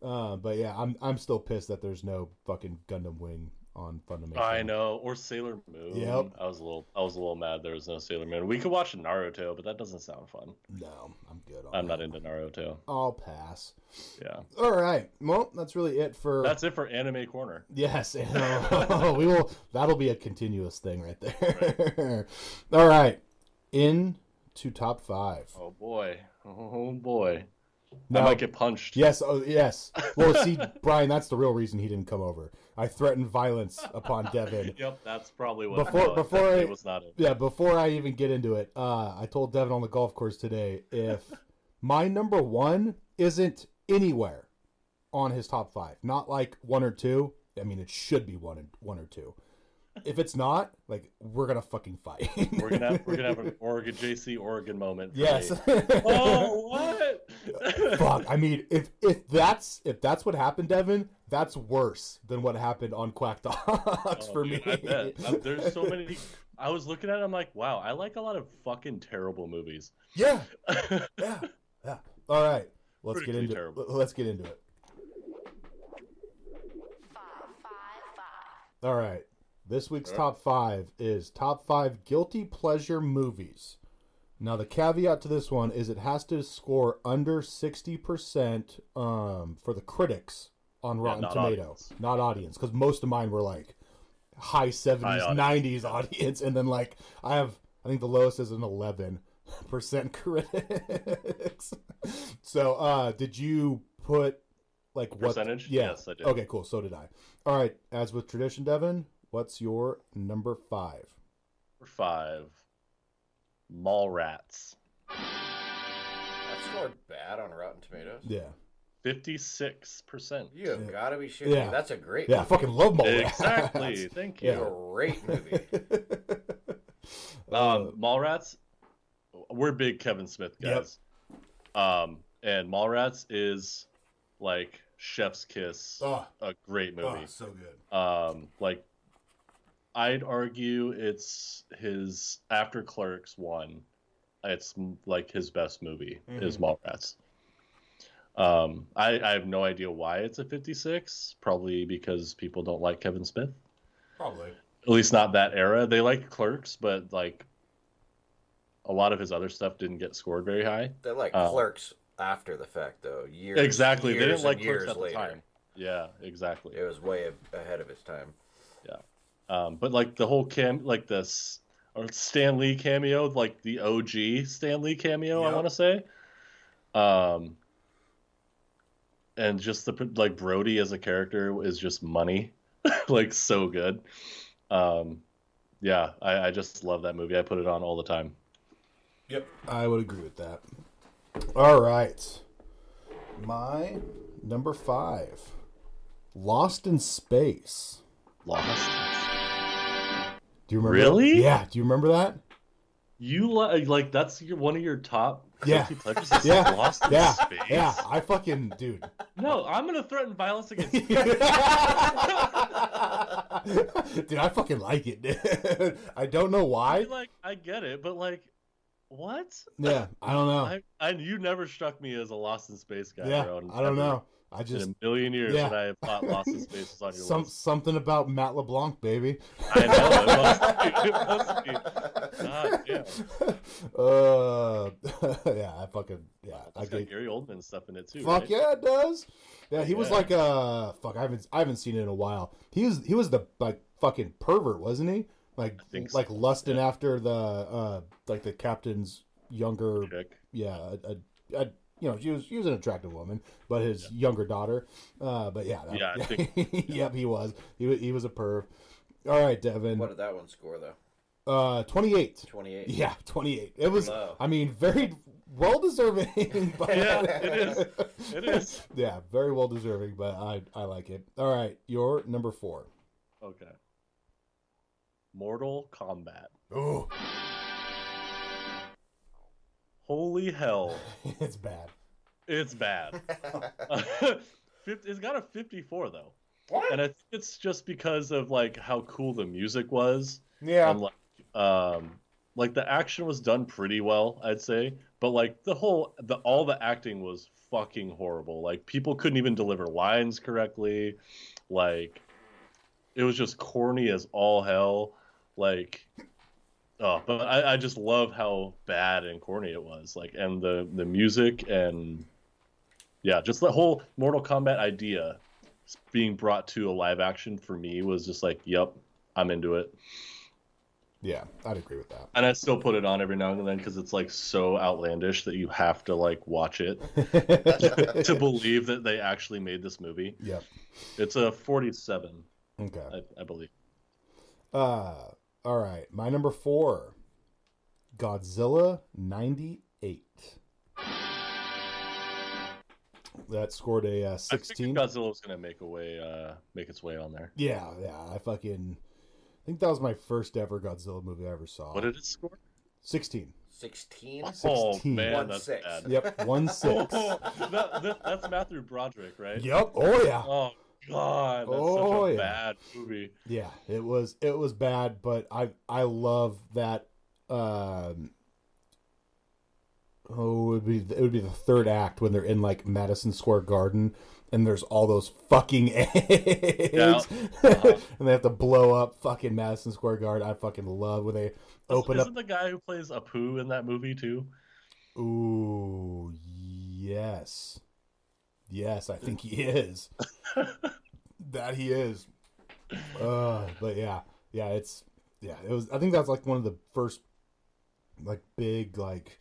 Uh, but yeah, I'm I'm still pissed that there's no fucking Gundam Wing on Funimation. I know. Or Sailor Moon. Yep. I was a little. I was a little mad there was no Sailor Moon. We could watch Naruto, but that doesn't sound fun. No, I'm good. On I'm that. not into Naruto. I'll pass. Yeah. All right. Well, that's really it for. That's it for Anime Corner. Yes, oh, we will. That'll be a continuous thing right there. All right, in to top five. Oh boy. Oh boy. Now- I might get punched. Yes, oh yes. Well, see, Brian, that's the real reason he didn't come over. I threatened violence upon Devin. Yep. That's probably what. Before- no, before I- was not it. Yeah, before I even get into it, uh, I told Devin on the golf course today if my number one isn't anywhere on his top five, not like one or two. I mean, it should be one and one or two. If it's not, like, we're gonna fucking fight. We're gonna have, we're gonna have an Oregon JC Oregon moment. yes. oh what? Fuck. I mean, if if that's if that's what happened, Devin, that's worse than what happened on Quack Dogs Oh, for dude, me. I bet. Um, there's so many. I was looking at it. I'm like, wow. I like a lot of fucking terrible movies. Yeah, yeah, yeah. All right, let's get into terrible. let's get into it. All right, this week's top five is top five guilty pleasure movies. Now the caveat to this one is it has to score under sixty percent um, for the critics on Rotten not Tomato, audience. not audience, because most of mine were like high seventies, nineties audience, and then like I have I think the lowest is an eleven percent critics. so, uh, did you put like what Percentage? Yeah. Yes, I did. Okay, cool. So did I. All right. As with tradition, Devin, what's your number five? Number five, Mallrats. That scored bad on Rotten Tomatoes. Yeah. Fifty-six percent. You have Yeah. got to be shitting Yeah. me. That's a great Yeah, I movie. fucking love Mallrats. Exactly. Thank you. Yeah. Great movie. Uh, Um, Mallrats. We're big Kevin Smith guys. Um, and Mallrats is like Chef's Kiss, Oh. a great movie. so good. um like I'd argue it's his after Clerks one. It's like his best movie is Mhm. Mallrats. Um, I, I have no idea why it's a 56. Probably because people don't like Kevin Smith. Probably. At least not that era. They like Clerks, but like a lot of his other stuff didn't get scored very high. They like Oh. Clerks after the fact, though. Years, exactly. They years didn't like and Clerks years at the time. Yeah, exactly. It was way ahead of its time. Um, but like the whole cam, like this or Stan Lee cameo, like the OG Stan Lee cameo, I want to say. Um, and just the like Brody as a character is just money, like so good. Um, yeah, I, I just love that movie. I put it on all the time. Yep, I would agree with that. All right, my number five, Lost in Space. Lost. Do you remember? Really? that? Yeah. Do you remember that? You li- like that's your one of your top Yeah. pleasures. Yeah. Lost in Yeah. Space. Yeah. I fucking dude. No, I'm gonna threaten violence against. You. dude, I fucking like it. Dude. I don't know I why. mean, like I get it, but like, what? Yeah, I don't know. I, I you never struck me as a Lost in Space guy. yeah, bro, I don't never know. I In just a million years yeah. that I have Lost in Space was on your some list. something about Matt LeBlanc, baby. I know it must be. It must be. God damn. Uh, yeah, I fucking yeah. I That's got get Gary Oldman stuff in it too. fuck right? yeah, it does. Yeah, he was like uh fuck. I haven't I haven't seen it in a while. He was he was the like fucking pervert, wasn't he? Like so, like lusting after the uh like the captain's younger Chick. yeah a, a, a you know she was she was an attractive woman, but his younger daughter. Uh, but yeah, that, Yeah, I think- yep, he was he wa- he was a perv. All right, Devin. What did that one score though? Uh, twenty eight. 28. Yeah, 28. It was, Low. I mean, very well deserving. But Yeah, it is. It is. yeah, very well deserving, but I, I like it. All right, your number four. Okay. Mortal Kombat. Oh, Holy hell, it's bad. it's bad. It's got a 54 though. What? and I think it's just because of like how cool the music was Yeah. and like um like the action was done pretty well I'd say but like the whole the all the acting was fucking horrible like people couldn't even deliver lines correctly like it was just corny as all hell like oh but I, I just love how bad and corny it was like and the the music and yeah just the whole Mortal Kombat idea being brought to a live action for me was just like, yep, I'm into it. Yeah, I'd agree with that. And I still put it on every now and then because it's like so outlandish that you have to like watch it to believe that they actually made this movie. yep. It's a 47, Okay. I, I believe. Uh, all right. My number four Godzilla 98. That scored a uh, 16. think Godzilla was gonna make a way, uh, make its way on there. Yeah, yeah. I fucking. I think that was my first ever Godzilla movie I ever saw. What did it score? 16. 16? Oh 16. man, One that's six. bad. Yep, 1 6. that, that, that's Matthew Broderick, right? Yep. Oh, yeah. Oh god, that's Oh, such a yeah. bad movie. Yeah, it was it was bad, but I I love that. Um, oh, it would be it would be the third act when they're in like Madison Square Garden and there's all those fucking eggs, Uh-huh. and they have to blow up fucking Madison Square Garden. I fucking love when they open Isn't up. the guy who plays Apu in that movie too? Ooh, yes, yes, I think he is. that he is. Uh, but yeah, yeah, it's yeah, it was. I think that's like one of the first like big like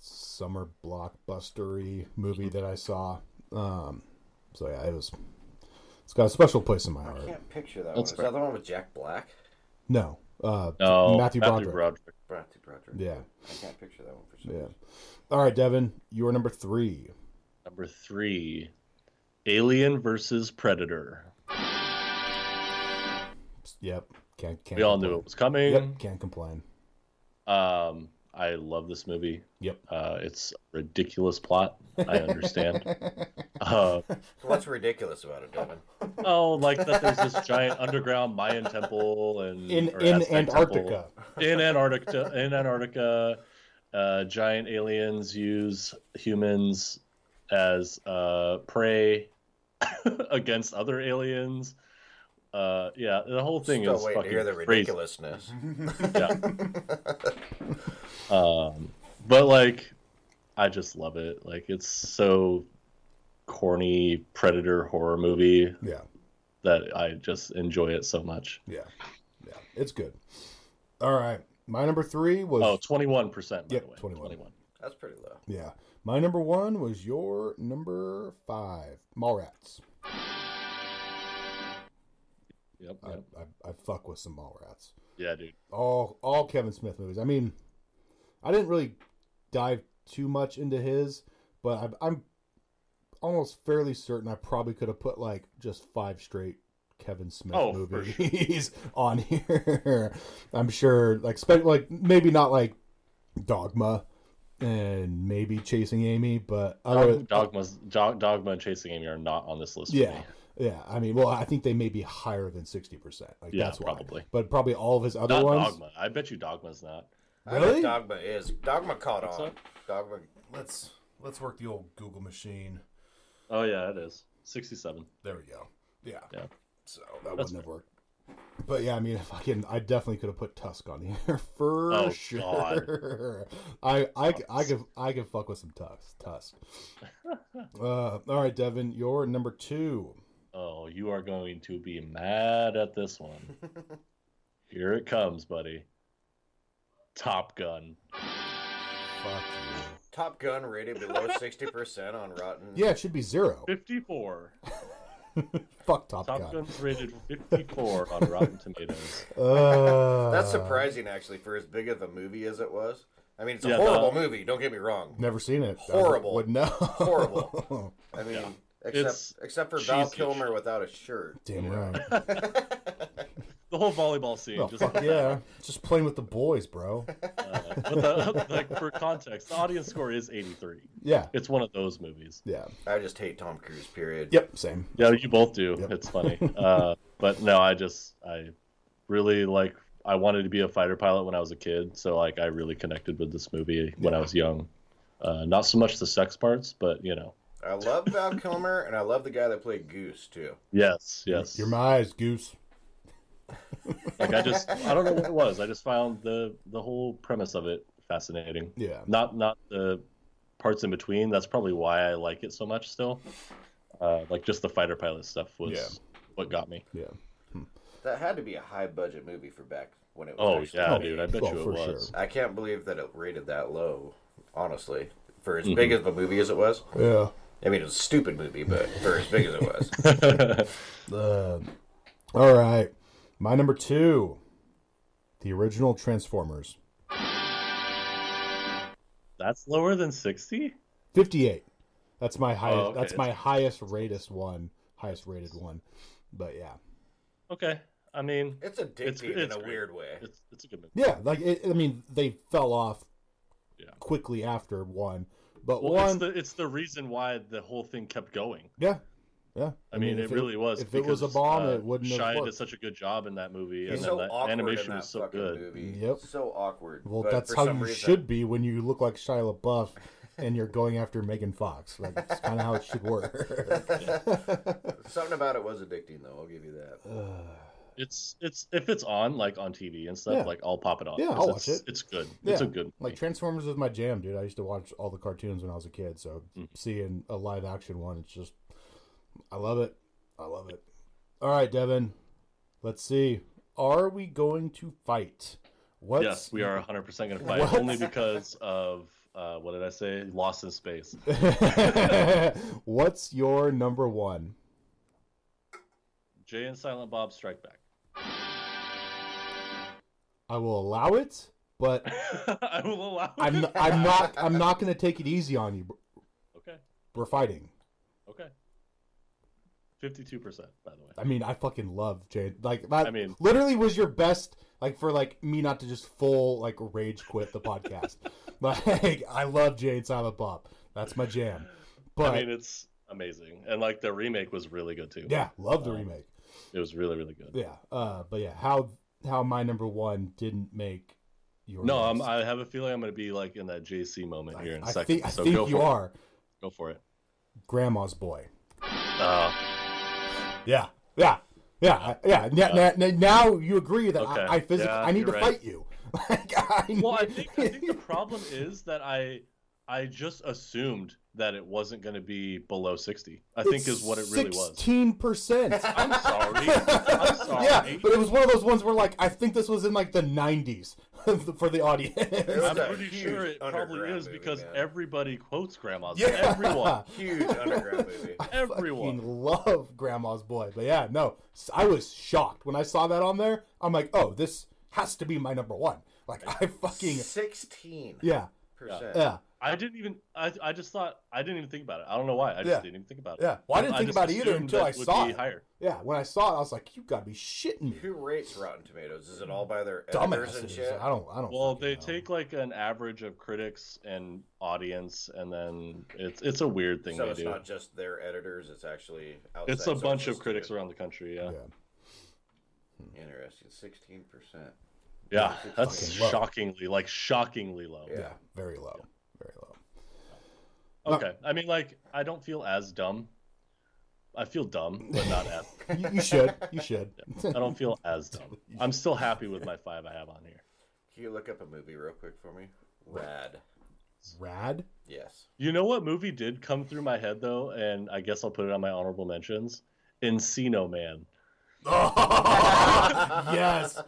summer blockbustery movie that I saw. Um, so yeah, it was. It's got a special place in my heart. I can't picture that That's one. Is that the one with Jack Black? No, uh, No, Matthew Broderick. Bradley Broderick. Yeah, I can't picture that one for sure. yeah. All right, Devin, you are number three. Number three, Alien versus Predator. Yep, can't can't. We all knew it was coming. Yep, can't complain. Um, I love this movie. Yep. Uh, it's a ridiculous plot. I understand. uh, What's ridiculous about it, Devin? oh, like that there's this giant underground Mayan temple and in in Antarctica. temple. in Antarctica. In Antarctica, uh, giant aliens use humans as uh, prey against other aliens. Uh, yeah, the whole thing Still is waiting to fucking hear the crazy. ridiculousness. Yeah. um, but like, I just love it. Like, it's so corny predator horror movie Yeah, that I just enjoy it so much. yeah, yeah. It's good. All right, my number three was Oh, 21%, by Yep, the way. 21. That's pretty low. yeah. My number one was your number five, Mallrats. Yep, I, yep. I, I fuck with some Mallrats. Yeah, dude. all all Kevin Smith movies. I mean, I didn't really dive too much into his, but I'm, I'm almost fairly certain I probably could have put like just five straight Kevin Smith Oh, movies on here. I'm sure, like, spe- like maybe not like Dogma and maybe Chasing Amy, but other, Dogma's, Dog, Dogma and Chasing Amy are not on this list for yeah. me. Yeah, I mean, well, I think they may be higher than sixty percent. Like Yeah, that's why. probably. But probably all of his other Not ones. Dogma. I bet you Dogma's not. I Really? think Dogma is. Dogma caught on. up? Dogma. Let's let's work the old Google machine. Oh, yeah, it is. 67. There we go. Yeah. Yeah. So that That's wouldn't have worked. But yeah, I mean, if I can, I definitely could have put Tusk on here for Oh, sure. God. I I I could I could fuck with some Tusk. Tusk. uh, all right, Devin, you're number two. Oh, you are going to be mad at this one. Here it comes, buddy. Top Gun. Fuck you. Top Gun rated below 60% on Rotten. Yeah, it should be zero. 54. Fuck Top, Top Gun. Gun's rated 54 on Rotten Tomatoes. Uh, That's surprising, actually, for as big of a movie as it was. I mean, it's a Yeah, horrible the- movie. Don't get me wrong. Never seen it. Horrible. Would know. Horrible. I mean, Yeah. except It's except for Val cheesy Kilmer without a shirt. Damn right. The whole volleyball scene. Oh just, fuck yeah! Just playing with the boys, bro. uh, but the, like for context, the audience score is 83. Yeah, It's one of those movies. yeah. I just hate Tom Cruise. Period. Yep, same. Yeah, you both do. Yep. It's funny. Uh, but no, I just I really like. I wanted to be a fighter pilot when I was a kid, so like I really connected with this movie when I was young. Uh, not so much the sex parts, but you know, I love Val Kilmer, and I love the guy that played Goose too. yes, yes. You're my eyes, goose. Like I just I don't know what it was. I just found the the whole premise of it fascinating. Yeah. Not not the parts in between. That's probably why I like it so much still. Uh, like just the fighter pilot stuff was Yeah. what got me. Yeah. That had to be a high budget movie for back when it was. Oh actually yeah, made. dude. I bet Well, you it was. sure. I can't believe that it rated that low. Honestly, for Mm-hmm. as big of a movie as it was. Yeah. I mean, it was a stupid movie, but for as big as it was, Uh, all right. My number two, the original Transformers, That's lower than sixty. fifty-eight. That's my highest. Oh, okay. That's my highest rated one. Highest rated one. But yeah, Okay. I mean, it's addictive It's- in it's a great. weird way. it's it's a good movie. yeah. Like it, I mean, they fell off Yeah. quickly after one, but Well, one. it's the it's the reason why the whole thing kept going. yeah. Yeah. I, mean, if it really was. If it was a bomb, uh, it wouldn't have Shia did such a good job in that movie, He's and then so that awkward animation in that was so good. movie. Yep. So awkward. Well, but that's how you reason- should be when you look like Shia LaBeouf and you're going after Megan Fox. Like, that's kind of how it should work. Something about it was addicting, though. I'll give you that. It's it's if it's on like on TV and stuff, Yeah. like I'll pop it on. Yeah, 'cause I'll watch it's, it. It's good. It's a Yeah, good. like. Transformers is my jam, dude. I used to watch all the cartoons when I was a kid. So Mhm. seeing a live action one, it's just, I love it. I love it. All right, Devin. Let's see. Are we going to fight? What's, yes, we are 100 percent going to fight What? only because of uh, what did I say? Lost in Space. What's your number one? Jay and Silent Bob Strike Back. I will allow it, but I will allow. I'm. I'm not I'm not going to take it easy on you. Okay. We're fighting. Okay. 52 percent, by the way. I mean, I fucking love Jade. Like that. I mean- literally was your best. Like for like me not to just full like rage quit the podcast. like I love Jay and Silent Bob. That's my jam. But I mean, it's amazing, and like the remake was really good too. yeah, love the Um, remake. it was really really good. Yeah. Uh, but yeah, how how my number one didn't make your No, I'm. I have a feeling I'm going to be like in that JC moment here in a I second. think I so think go you for are It. Go for it. Grandma's boy. Uh, Yeah, yeah, yeah, yeah. Now, now, now you agree that Okay. I, I physically Yeah, I need to right. fight you. like, I well, I think I think the problem is that I I just assumed that it wasn't going to be below 60. I think is what it really was. Sixteen percent. I'm sorry. I'm sorry. Yeah, but it was one of those ones where like I think this was in like the '90s for the audience. I'm pretty sure it probably is movie, because man. everybody quotes grandma's. Yeah. Everyone. Huge underground movie. Everyone. fucking love Grandma's Boy. But yeah, no, I was shocked when I saw that on there. I'm like, oh, this has to be my number one. Like I fucking Sixteen yeah, percent. yeah, I didn't even. I, I just thought I didn't even think about it. I don't know why. I just Yeah. didn't even think about it. yeah. Well, I didn't think just about it either until I saw it. higher. Yeah, when I saw it, I was like, you gotta be shitting me, Who rates Rotten Tomatoes? Is it all by their editors and shit? I don't, I don't. Well, they know. take like an average of critics and audience, and then it's it's a weird thing So they it's do. not just their editors; it's actually outside It's a bunch of critics around the country. Yeah, Yeah. Interesting. Sixteen percent. yeah, that's Fucking low. shockingly like shockingly low. yeah, very low, very low. Okay, I mean like I don't feel as dumb. I feel dumb, but not as. You, you should, you should. I don't feel as dumb. I'm still happy with my five I have on here. Can you look up a movie real quick for me? Rad. Rad. Yes. You know what movie did come through my head though, and I guess I'll put it on my honorable mentions. Encino Man yes.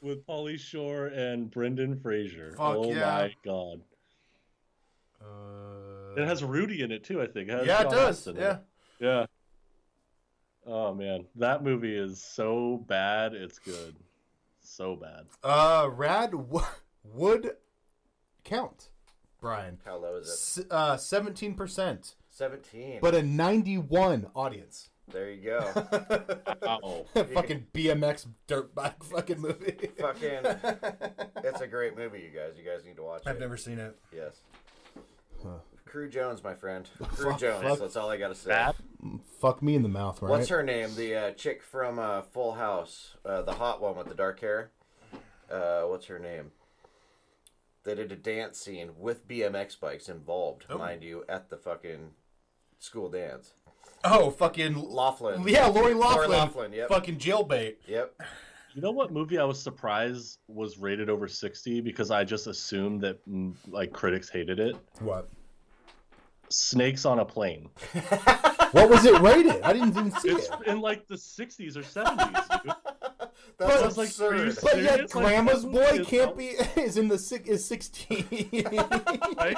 with Pauly Shore and Brendan Fraser. Fuck oh yeah. my god! Uh, It has Rudy in it too. I think. has yeah, it Sean does. Astin Yeah. it. Yeah. Oh man, that movie is so bad. It's good. So bad. Uh, Rad w- would count, Brian. How low is it? S- uh, seventeen percent, Seventeen. but a ninety-one audience. there you go. Oh, fucking BMX dirt bike fucking movie. Fucking. It's a great movie, you guys. You guys need to watch it. I've never seen it. Yes. Crew Jones, my friend. Crew Fuck, Jones. fuck. That's all I gotta say. bad. Fuck me in the mouth, right? What's her name? The uh, chick from uh, Full House, uh, the hot one with the dark hair. Uh, what's her name? They did a dance scene with BMX bikes involved, Oh. mind you, at the fucking school dance. Oh, fucking Loughlin. yeah, Lori Loughlin. Loughlin, yep. Fucking jailbait. Yep. You know what movie I was surprised was rated over 60 because I just assumed that mm, like critics hated it. What? Snakes on a Plane. What was it rated? I didn't even see It's it. in like the 60s or 70s. Dude. That's I was like, are you absurd. But yet, serious? Like, Grandma's boy can't be is in the six is sixteen. Right?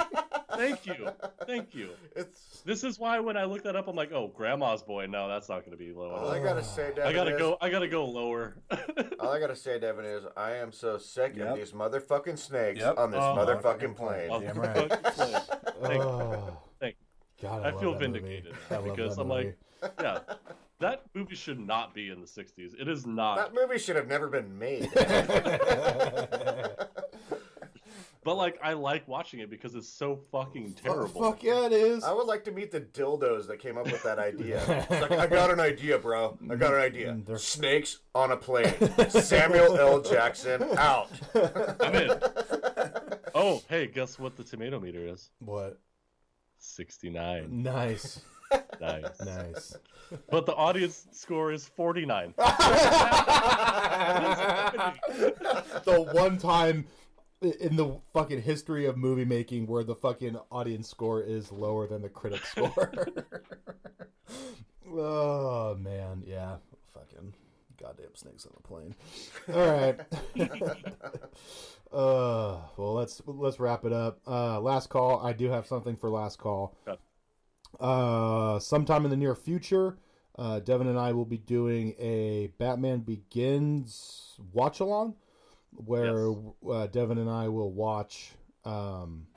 Thank you. Thank you. It's This is why when I look that up, I'm like, oh, Grandma's Boy. No, that's not going to be low. all I gotta say, Devin. I gotta is, go. I gotta go lower. All I gotta say, Devin, is I am so sick Yep. of these motherfucking snakes Yep. on this Oh, motherfucking plane. Oh, Damn right. Thank you. oh, Thank God, I love feel vindicated movie. I love because I'm movie. like, yeah, that movie should not be in the 60s. It is not. That movie should have never been made. But like, I like watching it because it's so fucking Fuck- terrible. Fuck yeah, it is. I would like to meet the dildos that came up with that idea. It's like, I got an idea, bro. I got an idea. Mm, they're- Snakes on a plane. Samuel L. Jackson out. I'm in. Oh, hey, guess what the tomato meter is? What? 69. Nice, Nice. nice. But the audience score is 49. the one time in the fucking history of movie making where the fucking audience score is lower than the critic score. oh man, yeah, fucking goddamn snakes on a plane. All right. uh, well, let's let's wrap it up. Uh, last call. I do have something for last call. Okay. Uh, sometime in the near future, uh, Devin and I will be doing a Batman Begins watch along, where uh, Devin and I will watch um,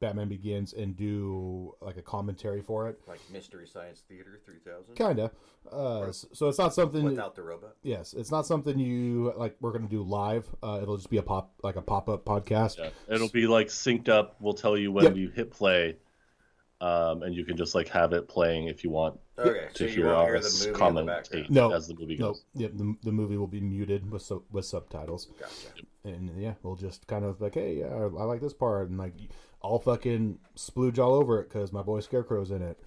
Batman Begins and do like a commentary for it. Like Mystery Science Theater 3000 Kinda. Uh, so it's not something. without the robot. yes, it's not something you like. We're gonna do live. Uh, it'll just be a pop like a pop up podcast. Yeah, it'll be like synced up. We'll tell you when Yep. we hit play, um, and you can just like have it playing if you want Okay, to you hear won't hear us the movie in the commentate. No. as the movie No, goes. yep. The, the movie will be muted with su- with subtitles. Gotcha. and yeah, we'll just kind of like, hey, yeah, I like this part, and like, I'll fucking splooge all over it because my boy Scarecrow's in it,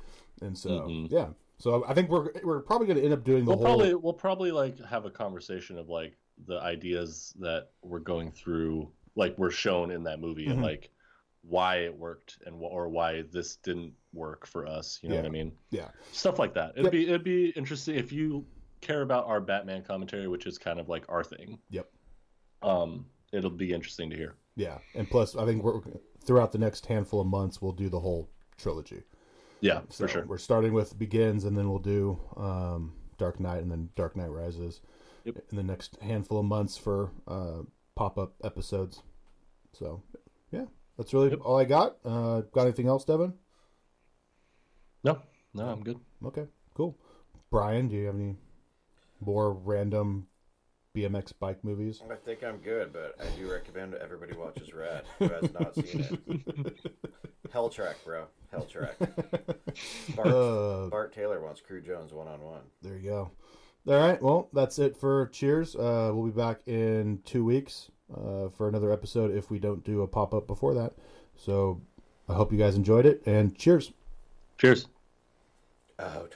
and so Mhm. yeah, so I think we're we're probably gonna end up doing the We'll whole. probably we'll probably like have a conversation of like the ideas that we're going through, like we're shown in that movie, Mhm. and like why it worked and wh- or why this didn't work for us. You know what I mean? Yeah, Stuff like that. It'd Yep. be it'd be interesting if you care about our Batman commentary, which is kind of like our thing. Yep. Um, it'll be interesting to hear. yeah, and plus, I think we're throughout the next handful of months we'll do the whole trilogy. Yeah, So for sure. we're starting with Begins, and then we'll do um, Dark Knight, and then Dark Knight Rises. Yep. In the next handful of months for uh, pop up episodes. So yeah, that's really Yep. all I got. Uh, got anything else, Devin? No, no, I'm good. Okay, cool. Brian, do you have any more random BMX bike movies? I think I'm good, but I do recommend everybody watches Rad who has not seen it. Hell Track, bro. Hell Track. Bart, Uh, Bart Taylor wants Crew Jones one on one. there you go. All right, well, that's it for Cheers. Uh, we'll be back in two weeks uh, for another episode if we don't do a pop up before that. So I hope you guys enjoyed it, and cheers. Cheers. Out.